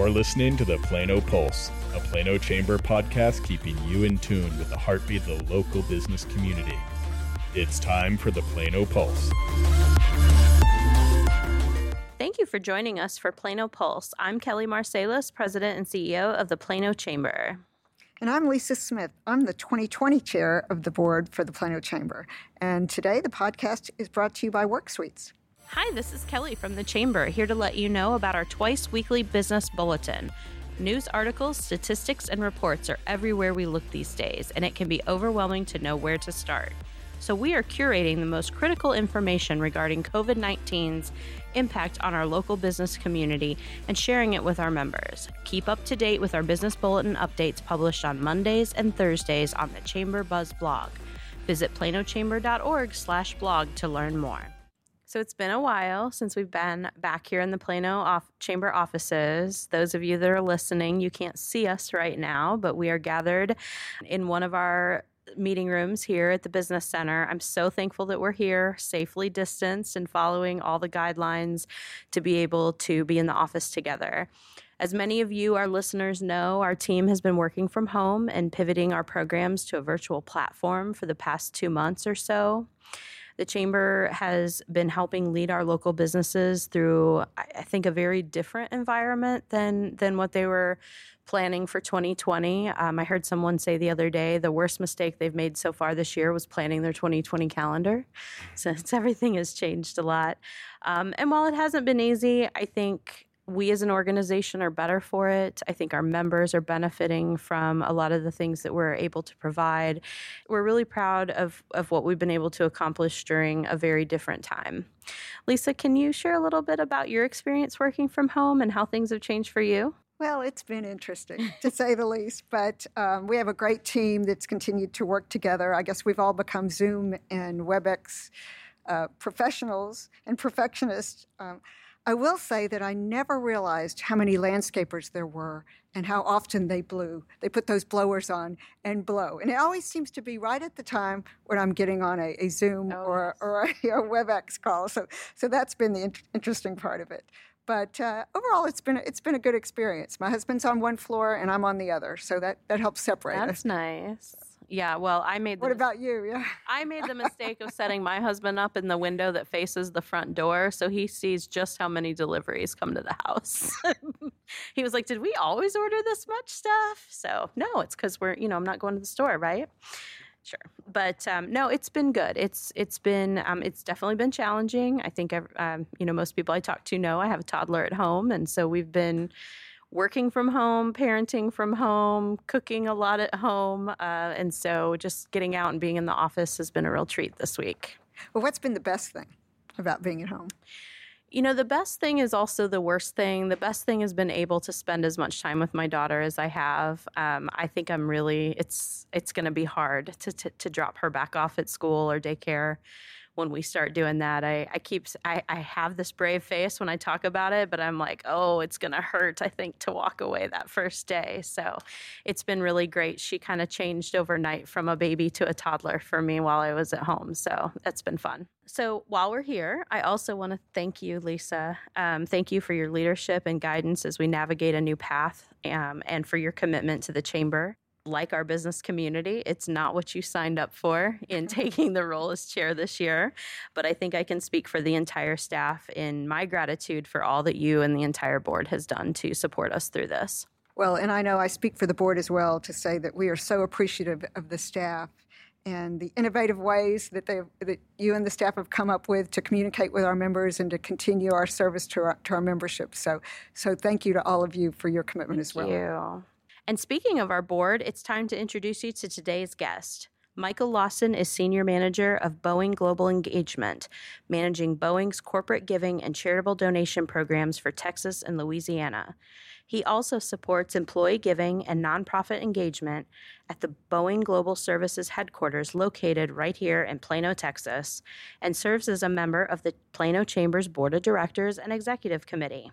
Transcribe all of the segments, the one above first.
You're listening to the Plano Pulse, a Plano Chamber podcast keeping you in tune with the heartbeat of the local business community. It's time for the Plano Pulse. Thank you for joining us for Plano Pulse. I'm Kelly Marsalis, President and CEO of the Plano Chamber. And I'm Lisa Smith. I'm the 2020 chair of the board for the Plano Chamber. And today the podcast is brought to you by Work Suites. Hi, this is Kelly from the Chamber, here to let you know about our twice weekly business bulletin. News articles, statistics, and reports are everywhere we look these days, and it can be overwhelming to know where to start. So, we are curating the most critical information regarding COVID 19's impact on our local business community and sharing it with our members. Keep up to date with our business bulletin updates published on Mondays and Thursdays on the Chamber Buzz blog. Visit planochamber.org/blog to learn more. So it's been a while since we've been back here in the Plano off- chamber offices. Those of you that are listening, you can't see us right now, but we are gathered in one of our meeting rooms here at the business center. I'm so thankful that we're here, safely distanced and following all the guidelines to be able to be in the office together. As many of you, our listeners, know, our team has been working from home and pivoting our programs to a virtual platform for the past two months or so. The Chamber has been helping lead our local businesses through, I think, a very different environment than, than what they were planning for 2020. Um, I heard someone say the other day the worst mistake they've made so far this year was planning their 2020 calendar, since everything has changed a lot. Um, and while it hasn't been easy, I think we as an organization are better for it. I think our members are benefiting from a lot of the things that we're able to provide. We're really proud of, of what we've been able to accomplish during a very different time. Lisa, can you share a little bit about your experience working from home and how things have changed for you? Well, it's been interesting to say the least, but um, we have a great team that's continued to work together. I guess we've all become Zoom and WebEx uh, professionals and perfectionists. Um, I will say that I never realized how many landscapers there were and how often they blew. They put those blowers on and blow. And it always seems to be right at the time when I'm getting on a, a Zoom oh, or, yes. or a, a, WebEx call. So, so that's been the in- interesting part of it. But uh, overall, it's been it's been a good experience. My husband's on one floor and I'm on the other, so that that helps separate That's us. nice. Yeah, well, I made. The what about you? Yeah, I made the mistake of setting my husband up in the window that faces the front door, so he sees just how many deliveries come to the house. he was like, "Did we always order this much stuff?" So no, it's because we're, you know, I'm not going to the store, right? Sure, but um, no, it's been good. It's it's been um, it's definitely been challenging. I think um, you know most people I talk to know I have a toddler at home, and so we've been working from home, parenting from home, cooking a lot at home. Uh, and so just getting out and being in the office has been a real treat this week. Well, what's been the best thing about being at home? You know, the best thing is also the worst thing. The best thing has been able to spend as much time with my daughter as I have. Um, I think I'm really it's it's going to be hard to, to to drop her back off at school or daycare when we start doing that. I, I keep I, I have this brave face when I talk about it, but I'm like, oh, it's gonna hurt, I think, to walk away that first day. So it's been really great. She kind of changed overnight from a baby to a toddler for me while I was at home. So that's been fun. So while we're here, I also want to thank you, Lisa. Um, thank you for your leadership and guidance as we navigate a new path um, and for your commitment to the chamber like our business community, it's not what you signed up for in taking the role as chair this year. But I think I can speak for the entire staff in my gratitude for all that you and the entire board has done to support us through this. Well, and I know I speak for the board as well to say that we are so appreciative of the staff and the innovative ways that they that you and the staff have come up with to communicate with our members and to continue our service to our, to our membership. So, so thank you to all of you for your commitment thank as well. You. And speaking of our board, it's time to introduce you to today's guest. Michael Lawson is Senior Manager of Boeing Global Engagement, managing Boeing's corporate giving and charitable donation programs for Texas and Louisiana. He also supports employee giving and nonprofit engagement at the Boeing Global Services headquarters located right here in Plano, Texas, and serves as a member of the Plano Chamber's Board of Directors and Executive Committee.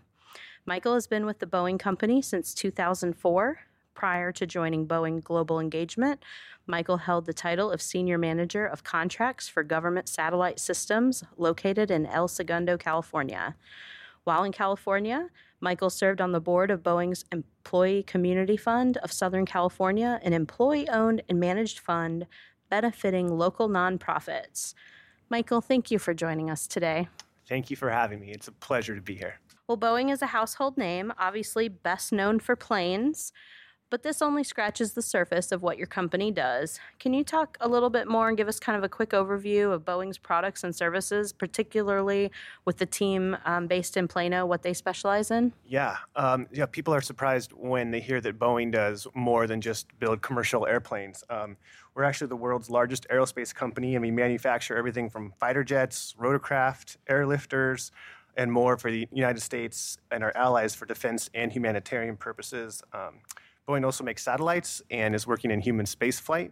Michael has been with the Boeing Company since 2004 Prior to joining Boeing Global Engagement, Michael held the title of Senior Manager of Contracts for Government Satellite Systems located in El Segundo, California. While in California, Michael served on the board of Boeing's Employee Community Fund of Southern California, an employee owned and managed fund benefiting local nonprofits. Michael, thank you for joining us today. Thank you for having me. It's a pleasure to be here. Well, Boeing is a household name, obviously best known for planes, but this only scratches the surface of what your company does. Can you talk a little bit more and give us kind of a quick overview of Boeing's products and services, particularly with the team um, based in Plano, what they specialize in? Yeah, um, yeah. People are surprised when they hear that Boeing does more than just build commercial airplanes. Um, we're actually the world's largest aerospace company, and we manufacture everything from fighter jets, rotorcraft, airlifters, and more for the United States and our allies for defense and humanitarian purposes. Um, Boeing also makes satellites and is working in human spaceflight.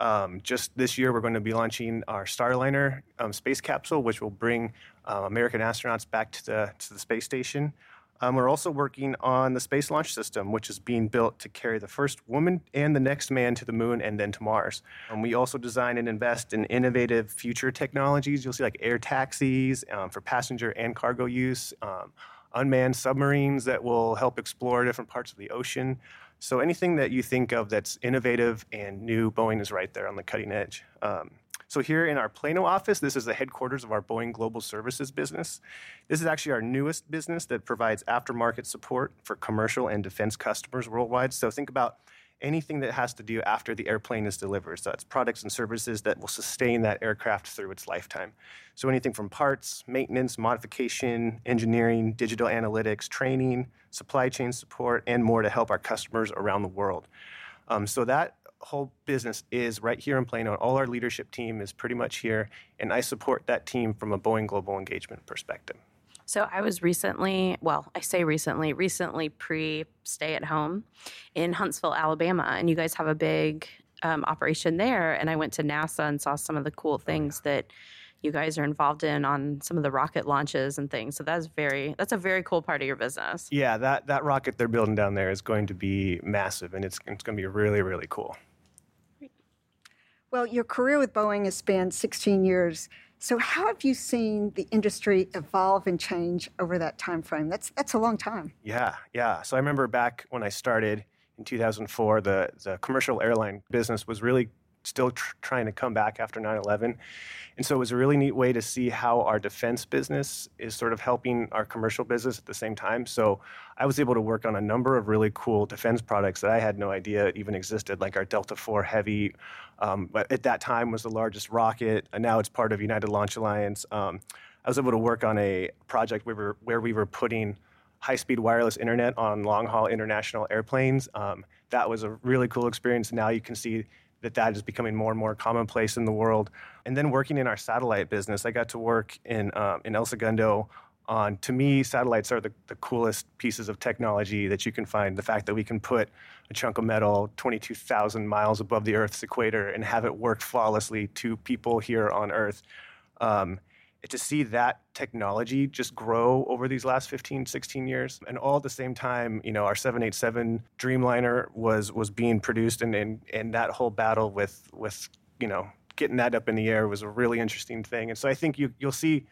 Um, just this year, we're going to be launching our Starliner um, space capsule, which will bring uh, American astronauts back to the, to the space station. Um, we're also working on the Space Launch System, which is being built to carry the first woman and the next man to the moon and then to Mars. Um, we also design and invest in innovative future technologies. You'll see like air taxis um, for passenger and cargo use, um, unmanned submarines that will help explore different parts of the ocean. So anything that you think of that's innovative and new, Boeing is right there on the cutting edge. Um, so here in our Plano office, this is the headquarters of our Boeing Global Services business. This is actually our newest business that provides aftermarket support for commercial and defense customers worldwide. So think about anything that has to do after the airplane is delivered. So that's products and services that will sustain that aircraft through its lifetime. So anything from parts, maintenance, modification, engineering, digital analytics, training, supply chain support, and more to help our customers around the world. Um, so that whole business is right here in Plano. All our leadership team is pretty much here, and I support that team from a Boeing Global Engagement perspective. So I was recently, well, I say recently, recently pre stay at home in Huntsville, Alabama, and you guys have a big um, operation there. And I went to NASA and saw some of the cool things that you guys are involved in on some of the rocket launches and things. So that's very that's a very cool part of your business. Yeah, that that rocket they're building down there is going to be massive, and it's it's going to be really really cool. Well, your career with Boeing has spanned 16 years. So how have you seen the industry evolve and change over that time frame? That's that's a long time. Yeah, yeah. So I remember back when I started in 2004, the the commercial airline business was really still tr- trying to come back after 9/11. And so it was a really neat way to see how our defense business is sort of helping our commercial business at the same time. So I was able to work on a number of really cool defense products that I had no idea even existed, like our Delta IV Heavy. Um, at that time was the largest rocket, and now it's part of United Launch Alliance. Um, I was able to work on a project where we were, where we were putting high-speed wireless internet on long-haul international airplanes. Um, that was a really cool experience. Now you can see that that is becoming more and more commonplace in the world. And then working in our satellite business, I got to work in um, in El Segundo on. To me, satellites are the, the coolest pieces of technology that you can find. The fact that we can put a chunk of metal 22,000 miles above the Earth's equator and have it work flawlessly to people here on Earth. Um, to see that technology just grow over these last 15 16 years. And all at the same time you know our 787 dreamliner was was being produced and and, and that whole battle with with you know getting that up in the air was a really interesting thing. And so i think you you'll see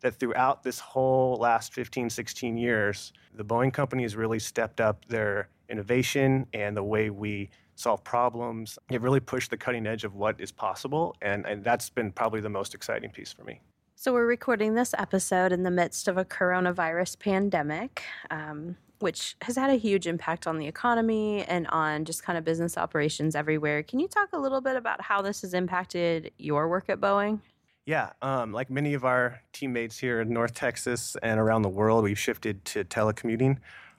that throughout this whole last 15 16 years the boeing company has really stepped up their innovation and the way we solve problems. It really pushed the cutting edge of what is possible and, and that's been probably the most exciting piece for me so, we're recording this episode in the midst of a coronavirus pandemic, um, which has had a huge impact on the economy and on just kind of business operations everywhere. Can you talk a little bit about how this has impacted your work at Boeing? Yeah, um, like many of our teammates here in North Texas and around the world, we've shifted to telecommuting.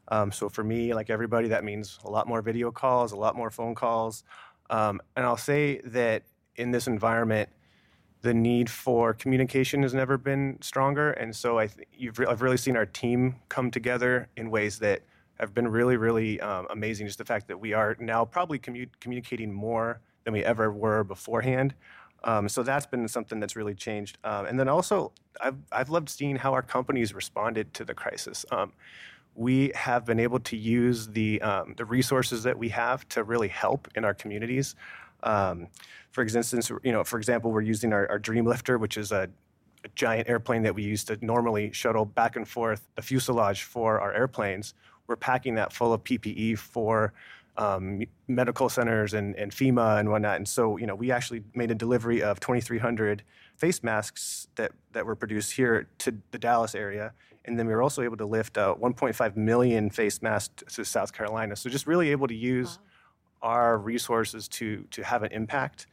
Um, so for me, like everybody, that means a lot more video calls, a lot more phone calls. Um, and I'll say that in this environment, the need for communication has never been stronger. And so I th- re- I've really seen our team come together in ways that have been really, really um, amazing. Just the fact that we are now probably commu- communicating more than we ever were beforehand. Um, so that's been something that's really changed. Um, and then also, I've, I've loved seeing how our companies responded to the crisis. Um, we have been able to use the, um, the resources that we have to really help in our communities. Um, for instance, you know, for example, we're using our, our Dreamlifter, which is a a giant airplane that we use to normally shuttle back and forth the fuselage for our airplanes. We're packing that full of PPE for um, medical centers and, and FEMA and whatnot. And so, you know, we actually made a delivery of 2,300 face masks that, that were produced here to the Dallas area. And then we were also able to lift uh, 1.5 million face masks to South Carolina. So just really able to use wow. Our resources to, to have an impact.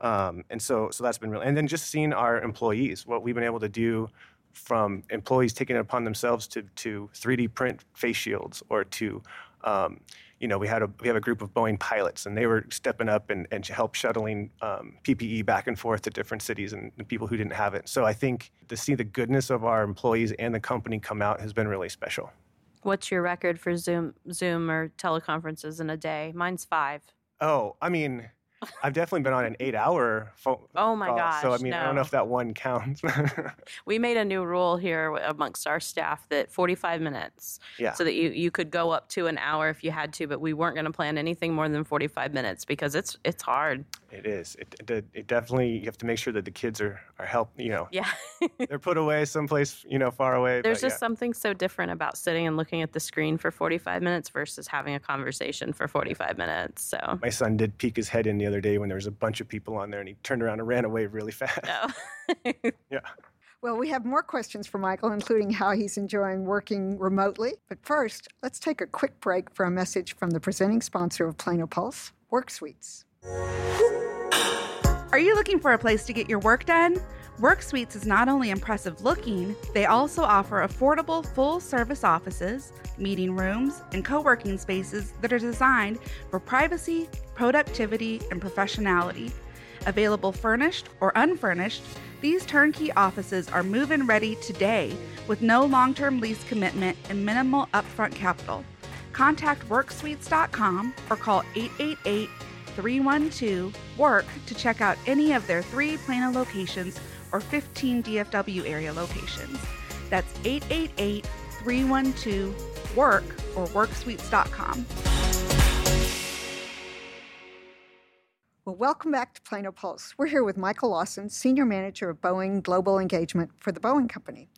Um, and so, so that's been really, and then just seeing our employees, what we've been able to do from employees taking it upon themselves to, to 3D print face shields or to, um, you know, we had a we have a group of Boeing pilots, and they were stepping up and, and help shuttling um, PPE back and forth to different cities and, and, people who didn't have it. So I think to see the goodness of our employees and the company come out has been really special. What's your record for Zoom Zoom or teleconferences in a day? Mine's five. Oh, I mean, I've definitely been on an eight-hour phone. Oh my call, gosh! So I mean, no. I don't know if that one counts. we made a new rule here amongst our staff that 45 minutes. Yeah. So that you you could go up to an hour if you had to, but we weren't going to plan anything more than 45 minutes because it's it's hard. It is. It, it, it, definitely. You have to make sure that the kids are are help. You know. Yeah. they're put away someplace you know far away. There's just yeah. something so different about sitting and looking at the screen for 45 minutes versus having a conversation for 45 minutes. So my son did peek his head in the other day when there was a bunch of people on there, and he turned around and ran away really fast. Oh. yeah. Well, we have more questions for Michael, including how he's enjoying working remotely. But first, let's take a quick break for a message from the presenting sponsor of Plano Pulse, Work Suites. Are you looking for a place to get your work done? Work Suites is not only impressive looking, they also offer affordable full service offices, meeting rooms, and co working spaces that are designed for privacy, productivity, and professionality. Available furnished or unfurnished, these turnkey offices are move in ready today with no long term lease commitment and minimal upfront capital. Contact WorkSuites.com or call 888 312 WORK to check out any of their three Plano locations or 15 DFW area locations. That's 888 312 WORK or WorkSuites.com. Well, welcome back to Plano Pulse. We're here with Michael Lawson, Senior Manager of Boeing Global Engagement for the Boeing Company.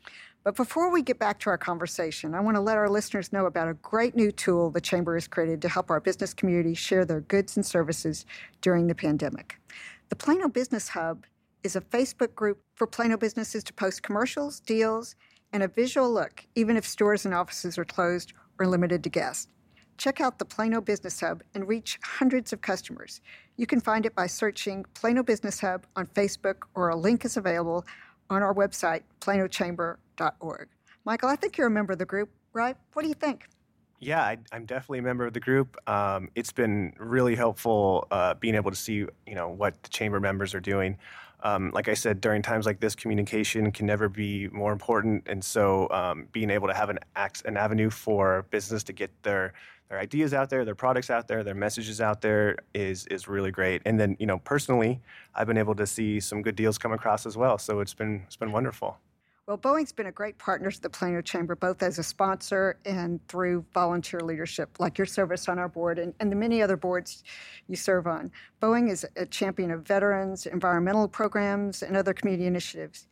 But before we get back to our conversation, I want to let our listeners know about a great new tool the Chamber has created to help our business community share their goods and services during the pandemic. The Plano Business Hub is a Facebook group for Plano businesses to post commercials, deals, and a visual look, even if stores and offices are closed or limited to guests. Check out the Plano Business Hub and reach hundreds of customers. You can find it by searching Plano Business Hub on Facebook, or a link is available on our website, planochamber.org. Michael, I think you're a member of the group, right? What do you think? Yeah, I, am definitely a member of the group. Um, it's been really helpful uh, being able to see, you know, what the chamber members are doing. Um, like I said, during times like this, communication can never be more important, and so um, being able to have an an avenue for business to get their their ideas out there, their products out there, their messages out there is is really great. And then, you know, personally, I've been able to see some good deals come across as well. So it's been it's been wonderful. Well, Boeing's been a great partner to the Plano Chamber, both as a sponsor and through volunteer leadership, like your service on our board and, and the many other boards you serve on. Boeing is a champion of veterans, environmental programs, and other community initiatives.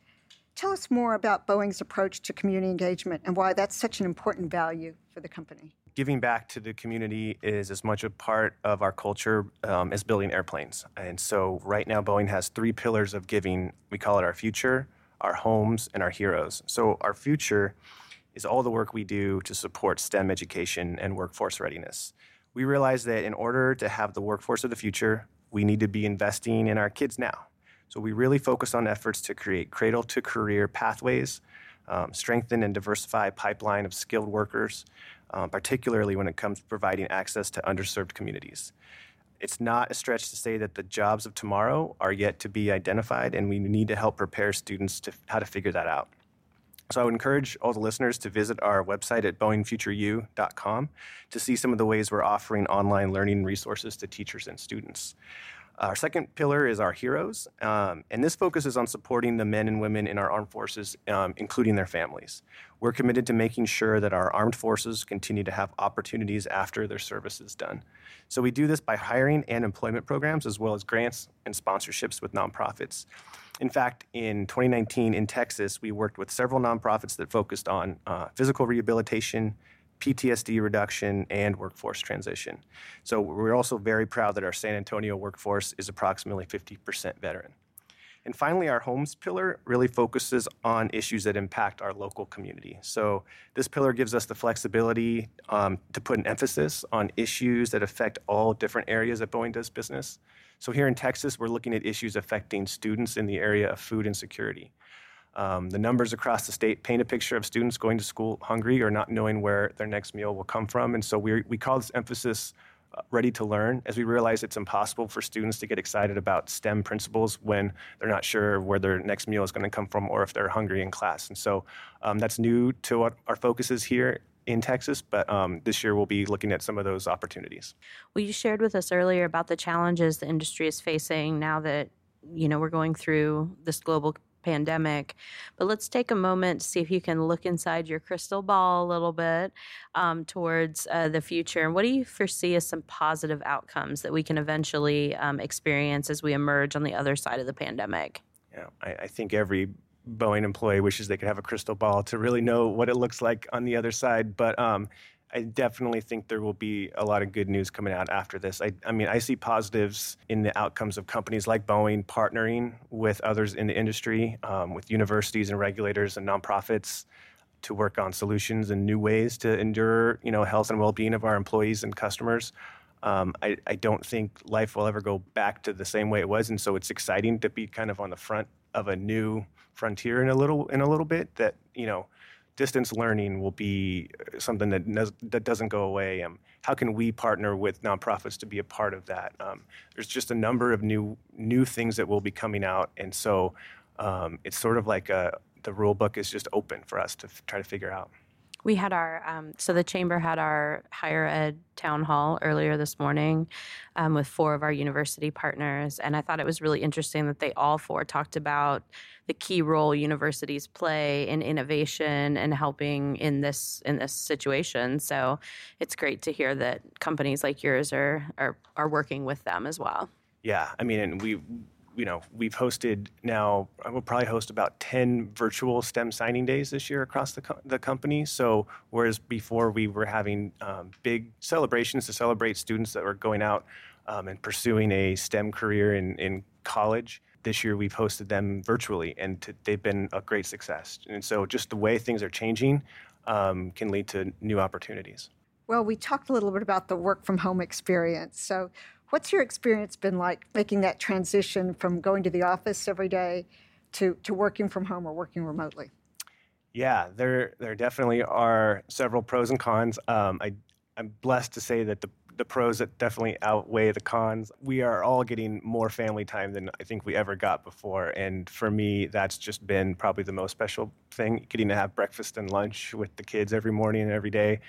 Tell us more about Boeing's approach to community engagement and why that's such an important value for the company. Giving back to the community is as much a part of our culture um, as building airplanes. And so, right now, Boeing has three pillars of giving. We call it our future, our homes, and our heroes. So, our future is all the work we do to support STEM education and workforce readiness. We realize that in order to have the workforce of the future, we need to be investing in our kids now. So, we really focus on efforts to create cradle to career pathways, um, strengthen and diversify pipeline of skilled workers, um, particularly when it comes to providing access to underserved communities it's not a stretch to say that the jobs of tomorrow are yet to be identified, and we need to help prepare students to how to figure that out. So I would encourage all the listeners to visit our website at boeingfutureu.com to see some of the ways we're offering online learning resources to teachers and students. Our second pillar is our heroes, um, and this focuses on supporting the men and women in our armed forces, um, including their families. We're committed to making sure that our armed forces continue to have opportunities after their service is done. So we do this by hiring and employment programs, as well as grants and sponsorships with nonprofits. In fact, in 2019 in Texas, we worked with several nonprofits that focused on uh, physical rehabilitation, PTSD reduction, and workforce transition. So we're also very proud that our San Antonio workforce is approximately 50% veteran. And finally, our homes pillar really focuses on issues that impact our local community. So this pillar gives us the flexibility um, to put an emphasis on issues that affect all different areas that Boeing does business. So here in Texas, we're looking at issues affecting students in the area of food insecurity. Um, the numbers across the state paint a picture of students going to school hungry or not knowing where their next meal will come from. And so we, we call this emphasis uh, ready to learn as we realize it's impossible for students to get excited about STEM principles when they're not sure where their next meal is going to come from or if they're hungry in class. And so um, that's new to what our focus is here in Texas, but um, this year we'll be looking at some of those opportunities. Well, you shared with us earlier about the challenges the industry is facing now that you know we're going through this global pandemic. But let's take a moment to see if you can look inside your crystal ball a little bit um, towards uh, the future. And what do you foresee as some positive outcomes that we can eventually um, experience as we emerge on the other side of the pandemic? Yeah, I, I think every Boeing employee wishes they could have a crystal ball to really know what it looks like on the other side. But um, I definitely think there will be a lot of good news coming out after this. I, I, mean, I see positives in the outcomes of companies like Boeing partnering with others in the industry, um, with universities and regulators and nonprofits to work on solutions and new ways to endure, you know, health and well-being of our employees and customers. Um, I, I don't think life will ever go back to the same way it was, and so it's exciting to be kind of on the front of a new frontier in a little in a little bit. That you know distance learning will be uh, something that that doesn't go away. Um, how can we partner with nonprofits to be a part of that? Um, there's just a number of new new things that will be coming out, and so um, it's sort of like a, the rule book is just open for us to f- try to figure out. We had our, um, so the chamber had our higher ed town hall earlier this morning um, with four of our university partners. And I thought it was really interesting that they all four talked about the key role universities play in innovation and helping in this in this situation. So it's great to hear that companies like yours are are, are working with them as well. Yeah, I mean, and we you know, we've hosted now, I will probably host about 10 virtual STEM signing days this year across the, co- the company. So, whereas before we were having um, big celebrations to celebrate students that were going out um, and pursuing a STEM career in, in college, this year we've hosted them virtually and to, they've been a great success. And so, just the way things are changing um, can lead to new opportunities. Well, we talked a little bit about the work from home experience. So, What's your experience been like making that transition from going to the office every day to, to working from home or working remotely? Yeah, there there definitely are several pros and cons. Um, I I'm blessed to say that the the pros that definitely outweigh the cons. We are all getting more family time than I think we ever got before, and for me, that's just been probably the most special thing. Getting to have breakfast and lunch with the kids every morning and every day,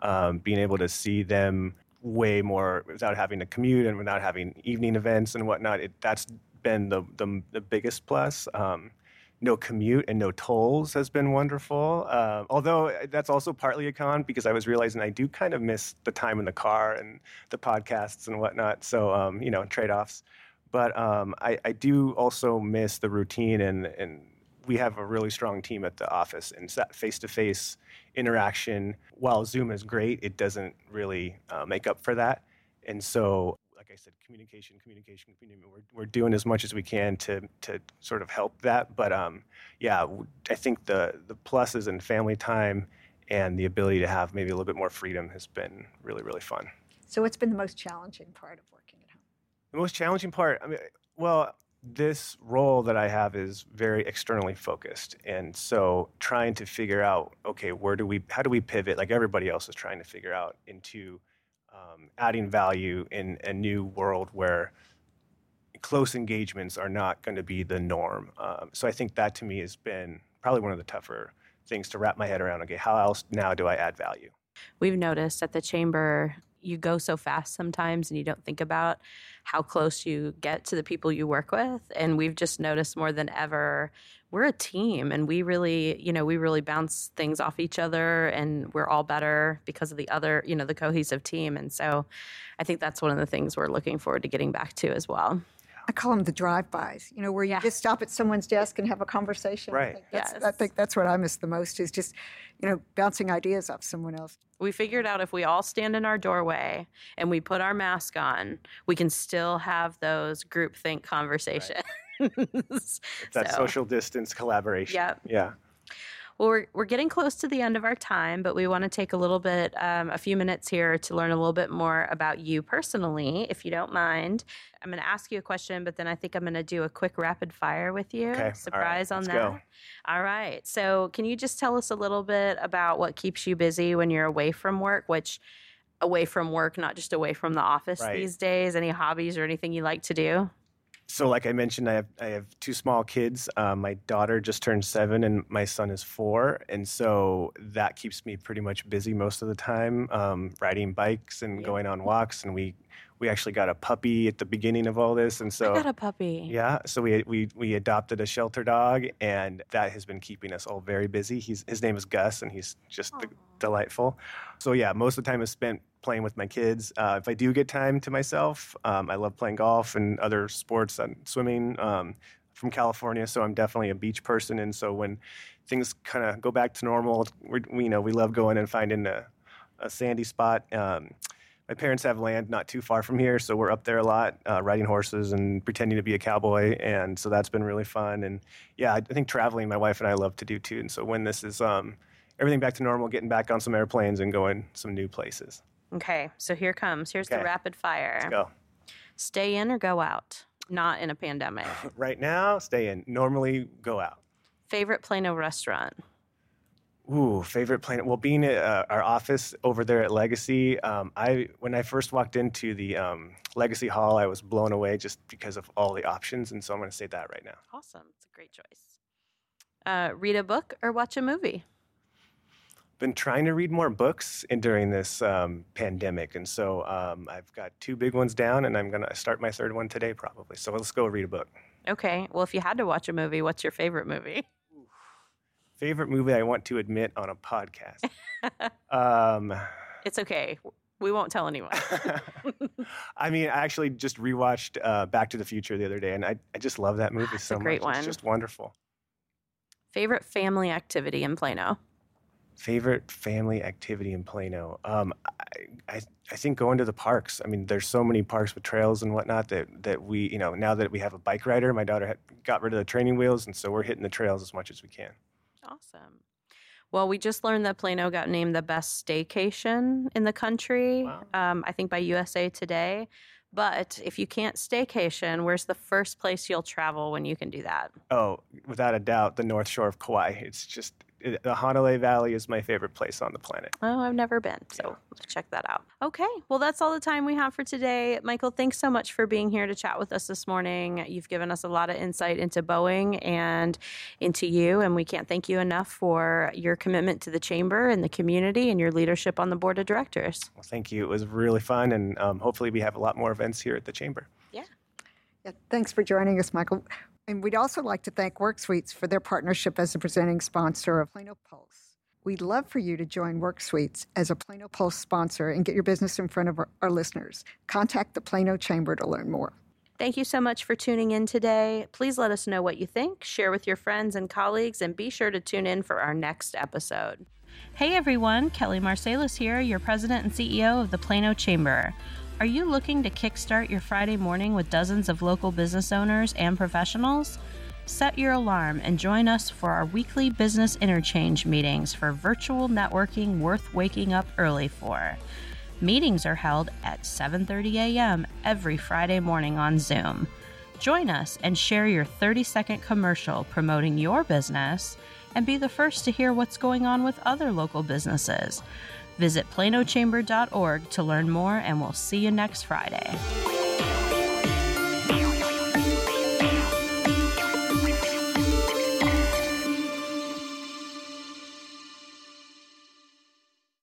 um, being able to see them way more without having to commute and without having evening events and whatnot. It, that's been the, the, the biggest plus. Um, no commute and no tolls has been wonderful. Uh, although that's also partly a con because I was realizing I do kind of miss the time in the car and the podcasts and whatnot. So, um, you know, trade offs. But um, I, I, do also miss the routine and, and we have a really strong team at the office and that face-to-face interaction while zoom is great it doesn't really uh, make up for that. And so like i said communication communication communication we're, we're doing as much as we can to, to sort of help that. But um, yeah i think the, the pluses and family time and the ability to have maybe a little bit more freedom has been really really fun. So what's been the most challenging part of working at home? The most challenging part i mean well this role that I have is very externally focused. And so trying to figure out, okay, where do we, how do we pivot like everybody else is trying to figure out into um, adding value in a new world where close engagements are not going to be the norm. Um, so I think that to me has been probably one of the tougher things to wrap my head around. Okay, how else now do I add value? We've noticed at the chamber you go so fast sometimes and you don't think about how close you get to the people you work with. And we've just noticed more than ever we're a team and we really, you know, we really bounce things off each other and we're all better because of the other, you know, the cohesive team. And so I think that's one of the things we're looking forward to getting back to as well. I call them the drive-bys. You know, where you Yeah. just stop at someone's desk and have a conversation. I Right. think that's, I think that's what I miss the most is just, you know, bouncing ideas off someone else. We figured out if we all stand in our doorway and we put our mask on, we can still have those groupthink conversations. It's that So- social distance collaboration. Yep. Yeah. Well, we're, we're getting close to the end of our time, but we want to take a little bit, um, a few minutes here to learn a little bit more about you personally, if you don't mind. I'm going to ask you a question, but then I think I'm going to do a quick rapid fire with you. Okay, right, Surprise on let's that. go. All right. So, can you just tell us a little bit about what keeps you busy when you're away from work, which away from work, not just away from the office Right. these days? Any hobbies or anything you like to do? So, like I mentioned, I have I have two small kids. Uh, my daughter just turned seven, and my son is four, and so that keeps me pretty much busy most of the time, um, riding bikes and Yeah. going on walks. And we we actually got a puppy at the beginning of all this, and so I got a puppy. yeah, so we we we adopted a shelter dog, and that has been keeping us all very busy. He's his name is Gus, and he's just delightful. So yeah, most of the time is spent playing with my kids. Uh, if I do get time to myself, um, I love playing golf and other sports and swimming. Um, from California, so I'm definitely a beach person, and so when things kind of go back to normal, we you know we love going and finding a, a sandy spot. Um, my parents have land not too far from here, so we're up there a lot, uh, riding horses and pretending to be a cowboy, and so that's been really fun. And yeah, I think traveling, my wife and I love to do too. And so when this is um, everything back to normal, getting back on some airplanes and going some new places. Okay. So, here comes. Here's the rapid fire. Let's go. Stay in or go out? Not in a pandemic. Right now, stay in. Normally, go out. Favorite Plano restaurant? Ooh, favorite planet. Well, being at uh, our office over there at Legacy, um, I when I first walked into the um, Legacy Hall, I was blown away just because of all the options, and so I'm going to say that right now. Awesome. It's a great choice. Uh, read a book or watch a movie? Been trying to read more books in, during this um, pandemic, and so um, I've got two big ones down, and I'm going to start my third one today probably. So let's go read a book. Okay. Well, if you had to watch a movie, what's your favorite movie? Favorite movie I want to admit on a podcast. um, It's okay. We won't tell anyone. I mean, I actually just rewatched uh, Back to the Future the other day, and I, I just love that movie so much. It's a great much. one. It's just wonderful. favorite family activity in Plano? Favorite family activity in Plano? Um, I, I I think going to the parks. I mean, there's so many parks with trails and whatnot that that we you know now that we have a bike rider, my daughter had, got rid of the training wheels, and so we're hitting the trails as much as we can. Awesome. Well, we just learned that Plano got named the best staycation in the country, Wow. um, I think by USA Today. But if you can't staycation, where's the first place you'll travel when you can do that? Oh, without a doubt, the North Shore of Kauai. It's just it, the Hanalei Valley is my favorite place on the planet. Oh, I've never been, so let's check that out. Okay, well, that's all the time we have for today. Michael, thanks so much for being here to chat with us this morning. You've given us a lot of insight into Boeing and into you, and we can't thank you enough for your commitment to the chamber and the community and your leadership on the board of directors. Well, thank you. It was really fun, and um, hopefully we have a lot more events here at the chamber. Yeah. Yeah, thanks for joining us, Michael. And we'd also like to thank WorkSuites for their partnership as a presenting sponsor of Plano Pulse. We'd love for you to join WorkSuites as a Plano Pulse sponsor and get your business in front of our, our listeners. Contact the Plano Chamber to learn more. Thank you so much for tuning in today. Please let us know what you think, share with your friends and colleagues, and be sure to tune in for our next episode. Hey everyone, Kelly Marsalis here, your president and CEO of the Plano Chamber. Are you looking to kickstart your Friday morning with dozens of local business owners and professionals? Set your alarm and join us for our weekly business interchange meetings for virtual networking worth waking up early for. Meetings are held at 7:30 a.m. every Friday morning on Zoom. Join us and share your 30-second commercial promoting your business and be the first to hear what's going on with other local businesses. Visit planochamber.org to learn more and we'll see you next Friday.